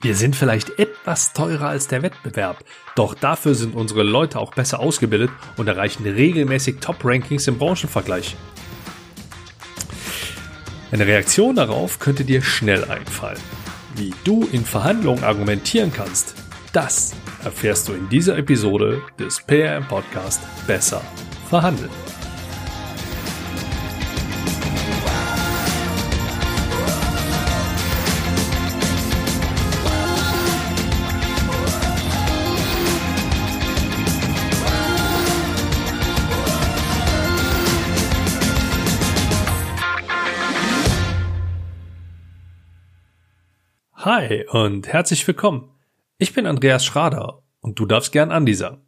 Wir sind vielleicht etwas teurer als der Wettbewerb, doch dafür sind unsere Leute auch besser ausgebildet und erreichen regelmäßig Top-Rankings im Branchenvergleich. Eine Reaktion darauf könnte dir schnell einfallen. Wie du in Verhandlungen argumentieren kannst, das erfährst du in dieser Episode des PRM Podcast Besser verhandeln. Hi und herzlich willkommen. Ich bin Andreas Schrader und du darfst gern Andi sagen.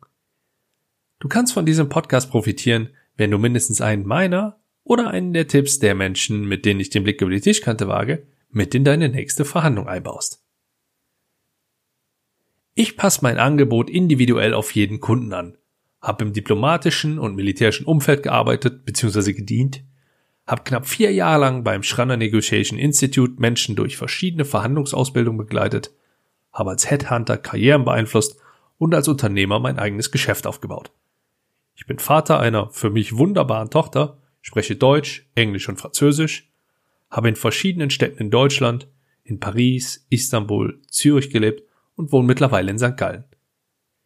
Du kannst von diesem Podcast profitieren, wenn du mindestens einen meiner oder einen der Tipps der Menschen, mit denen ich den Blick über die Tischkante wage, mit in deine nächste Verhandlung einbaust. Ich passe mein Angebot individuell auf jeden Kunden an, habe im diplomatischen und militärischen Umfeld gearbeitet bzw. gedient habe knapp vier Jahre lang beim Schranner Negotiation Institute Menschen durch verschiedene Verhandlungsausbildungen begleitet, habe als Headhunter Karrieren beeinflusst und als Unternehmer mein eigenes Geschäft aufgebaut. Ich bin Vater einer für mich wunderbaren Tochter, spreche Deutsch, Englisch und Französisch, habe in verschiedenen Städten in Deutschland, in Paris, Istanbul, Zürich gelebt und wohne mittlerweile in St. Gallen.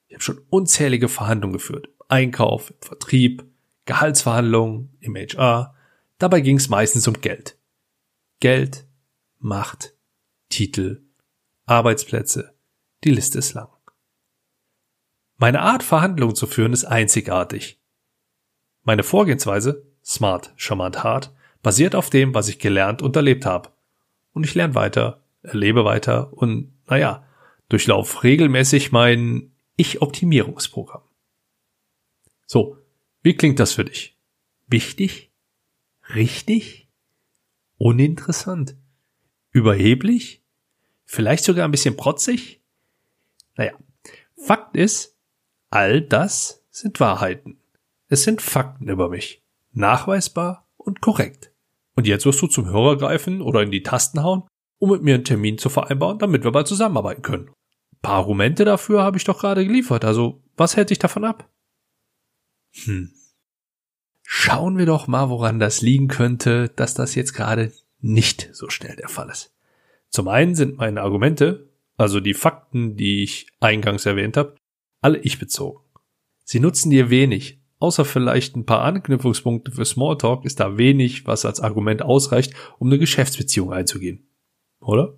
Ich habe schon unzählige Verhandlungen geführt. Einkauf, Vertrieb, Gehaltsverhandlungen, im HR, Dabei ging es meistens um Geld. Geld, Macht, Titel, Arbeitsplätze, die Liste ist lang. Meine Art, Verhandlungen zu führen, ist einzigartig. Meine Vorgehensweise, smart, charmant, hart, basiert auf dem, was ich gelernt und erlebt habe. Und ich lerne weiter, erlebe weiter und, naja, durchlauf regelmäßig mein Ich-Optimierungsprogramm. So, wie klingt das für dich? Wichtig? Richtig? Uninteressant? Überheblich? Vielleicht sogar ein bisschen protzig? Naja, Fakt ist, all das sind Wahrheiten. Es sind Fakten über mich. Nachweisbar und korrekt. Und jetzt wirst du zum Hörer greifen oder in die Tasten hauen, um mit mir einen Termin zu vereinbaren, damit wir bald zusammenarbeiten können. Ein paar Argumente dafür habe ich doch gerade geliefert, also was hält dich davon ab? Hm. Schauen wir doch mal, woran das liegen könnte, dass das jetzt gerade nicht so schnell der Fall ist. Zum einen sind meine Argumente, also die Fakten, die ich eingangs erwähnt habe, alle ich bezogen. Sie nutzen dir wenig, außer vielleicht ein paar Anknüpfungspunkte für Smalltalk ist da wenig, was als Argument ausreicht, um eine Geschäftsbeziehung einzugehen. Oder?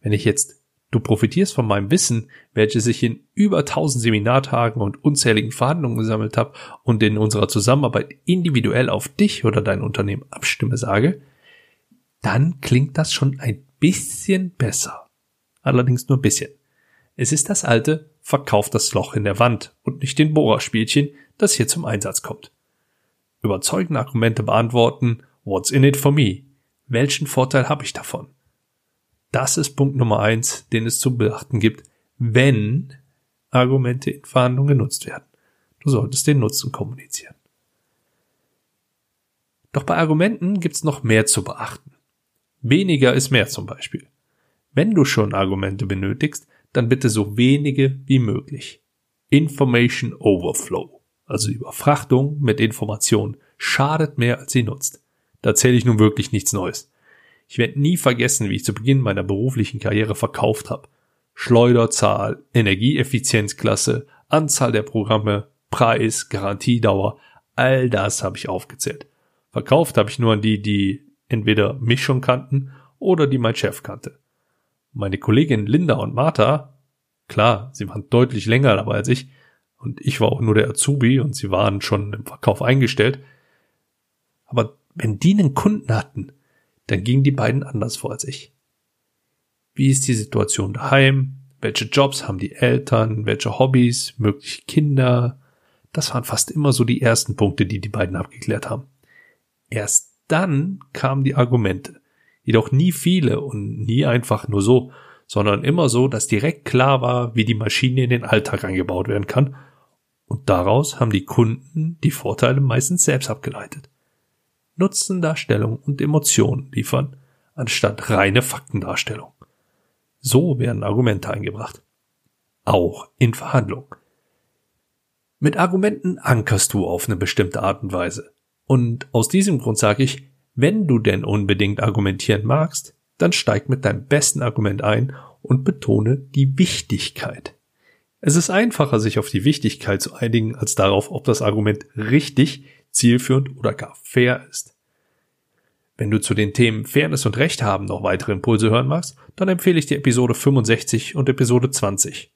Wenn ich jetzt Du profitierst von meinem Wissen, welches ich in über 1000 Seminartagen und unzähligen Verhandlungen gesammelt habe und in unserer Zusammenarbeit individuell auf dich oder dein Unternehmen abstimme sage, dann klingt das schon ein bisschen besser. Allerdings nur ein bisschen. Es ist das alte Verkauf das Loch in der Wand und nicht den Bohrerspielchen, das hier zum Einsatz kommt. Überzeugende Argumente beantworten, what's in it for me? Welchen Vorteil habe ich davon? Das ist Punkt Nummer eins, den es zu beachten gibt, wenn Argumente in Verhandlungen genutzt werden. Du solltest den Nutzen kommunizieren. Doch bei Argumenten gibt's noch mehr zu beachten. Weniger ist mehr zum Beispiel. Wenn du schon Argumente benötigst, dann bitte so wenige wie möglich. Information Overflow, also Überfrachtung mit Informationen, schadet mehr als sie nutzt. Da zähle ich nun wirklich nichts Neues. Ich werde nie vergessen, wie ich zu Beginn meiner beruflichen Karriere verkauft habe. Schleuderzahl, Energieeffizienzklasse, Anzahl der Programme, Preis, Garantiedauer, all das habe ich aufgezählt. Verkauft habe ich nur an die, die entweder mich schon kannten oder die mein Chef kannte. Meine Kollegin Linda und Martha, klar, sie waren deutlich länger dabei als ich, und ich war auch nur der Azubi und sie waren schon im Verkauf eingestellt. Aber wenn die einen Kunden hatten, dann gingen die beiden anders vor als ich. Wie ist die Situation daheim? Welche Jobs haben die Eltern? Welche Hobbys? Mögliche Kinder? Das waren fast immer so die ersten Punkte, die die beiden abgeklärt haben. Erst dann kamen die Argumente. Jedoch nie viele und nie einfach nur so, sondern immer so, dass direkt klar war, wie die Maschine in den Alltag eingebaut werden kann. Und daraus haben die Kunden die Vorteile meistens selbst abgeleitet. Nutzendarstellung und Emotionen liefern, anstatt reine Faktendarstellung. So werden Argumente eingebracht. Auch in Verhandlungen. Mit Argumenten ankerst du auf eine bestimmte Art und Weise. Und aus diesem Grund sage ich, wenn du denn unbedingt argumentieren magst, dann steig mit deinem besten Argument ein und betone die Wichtigkeit. Es ist einfacher, sich auf die Wichtigkeit zu einigen, als darauf, ob das Argument richtig, zielführend oder gar fair ist. Wenn du zu den Themen Fairness und Recht haben noch weitere Impulse hören magst, dann empfehle ich dir Episode 65 und Episode 20.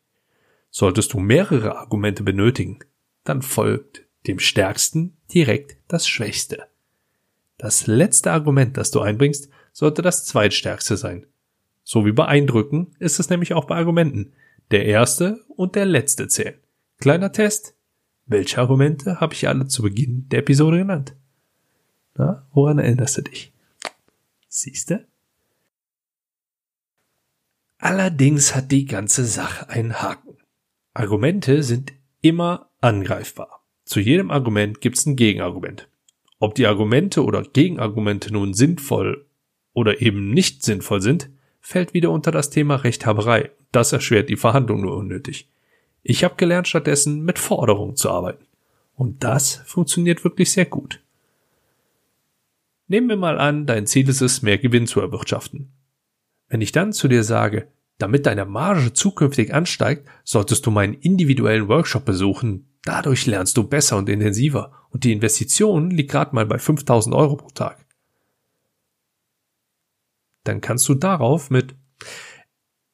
Solltest du mehrere Argumente benötigen, dann folgt dem stärksten direkt das schwächste. Das letzte Argument, das du einbringst, sollte das zweitstärkste sein. So wie bei Eindrücken ist es nämlich auch bei Argumenten. Der erste und der letzte zählen. Kleiner Test. Welche Argumente habe ich alle zu Beginn der Episode genannt? Na, woran erinnerst du dich? Siehste? Allerdings hat die ganze Sache einen Haken. Argumente sind immer angreifbar. Zu jedem Argument gibt es ein Gegenargument. Ob die Argumente oder Gegenargumente nun sinnvoll oder eben nicht sinnvoll sind, fällt wieder unter das Thema Rechthaberei. Das erschwert die Verhandlung nur unnötig. Ich habe gelernt, stattdessen mit Forderungen zu arbeiten. Und das funktioniert wirklich sehr gut. Nehmen wir mal an, dein Ziel ist es, mehr Gewinn zu erwirtschaften. Wenn ich dann zu dir sage, damit deine Marge zukünftig ansteigt, solltest du meinen individuellen Workshop besuchen. Dadurch lernst du besser und intensiver. Und die Investition liegt gerade mal bei 5000 Euro pro Tag dann kannst du darauf mit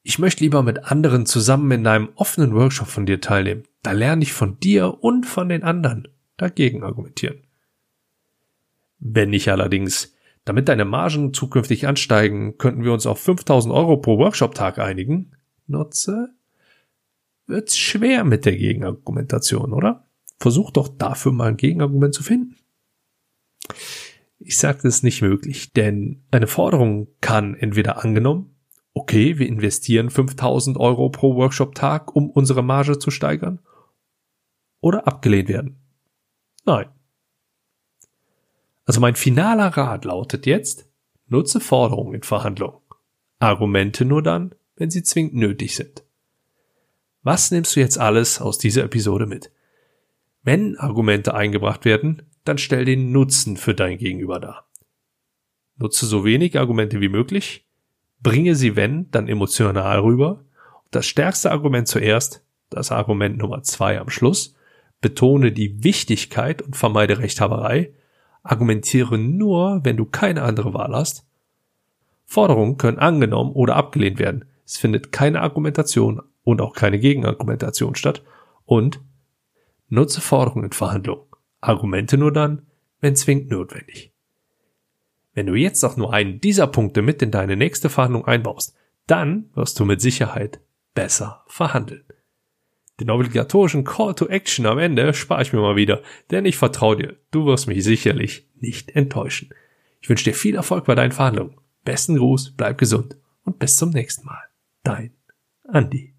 ich möchte lieber mit anderen zusammen in einem offenen Workshop von dir teilnehmen. Da lerne ich von dir und von den anderen dagegen argumentieren. Wenn nicht allerdings, damit deine Margen zukünftig ansteigen, könnten wir uns auf 5000 Euro pro Workshop-Tag einigen, nutze, wird's schwer mit der Gegenargumentation, oder? Versuch doch dafür mal ein Gegenargument zu finden. Ich das ist nicht möglich, denn eine Forderung kann entweder angenommen, okay, wir investieren 5000 Euro pro Workshop-Tag, um unsere Marge zu steigern, oder abgelehnt werden. Nein. Also mein finaler Rat lautet jetzt, nutze Forderungen in Verhandlungen. Argumente nur dann, wenn sie zwingend nötig sind. Was nimmst du jetzt alles aus dieser Episode mit? Wenn Argumente eingebracht werden, dann stell den Nutzen für dein Gegenüber dar. Nutze so wenig Argumente wie möglich, bringe sie, wenn, dann emotional rüber. Das stärkste Argument zuerst, das Argument Nummer zwei am Schluss, betone die Wichtigkeit und vermeide Rechthaberei, argumentiere nur, wenn du keine andere Wahl hast. Forderungen können angenommen oder abgelehnt werden. Es findet keine Argumentation und auch keine Gegenargumentation statt und nutze Forderungen in Verhandlungen. Argumente nur dann, wenn zwingend notwendig. Wenn du jetzt auch nur einen dieser Punkte mit in deine nächste Verhandlung einbaust, dann wirst du mit Sicherheit besser verhandeln. Den obligatorischen Call to Action am Ende spare ich mir mal wieder, denn ich vertraue dir, du wirst mich sicherlich nicht enttäuschen. Ich wünsche dir viel Erfolg bei deinen Verhandlungen. Besten Gruß, bleib gesund und bis zum nächsten Mal. Dein Andi.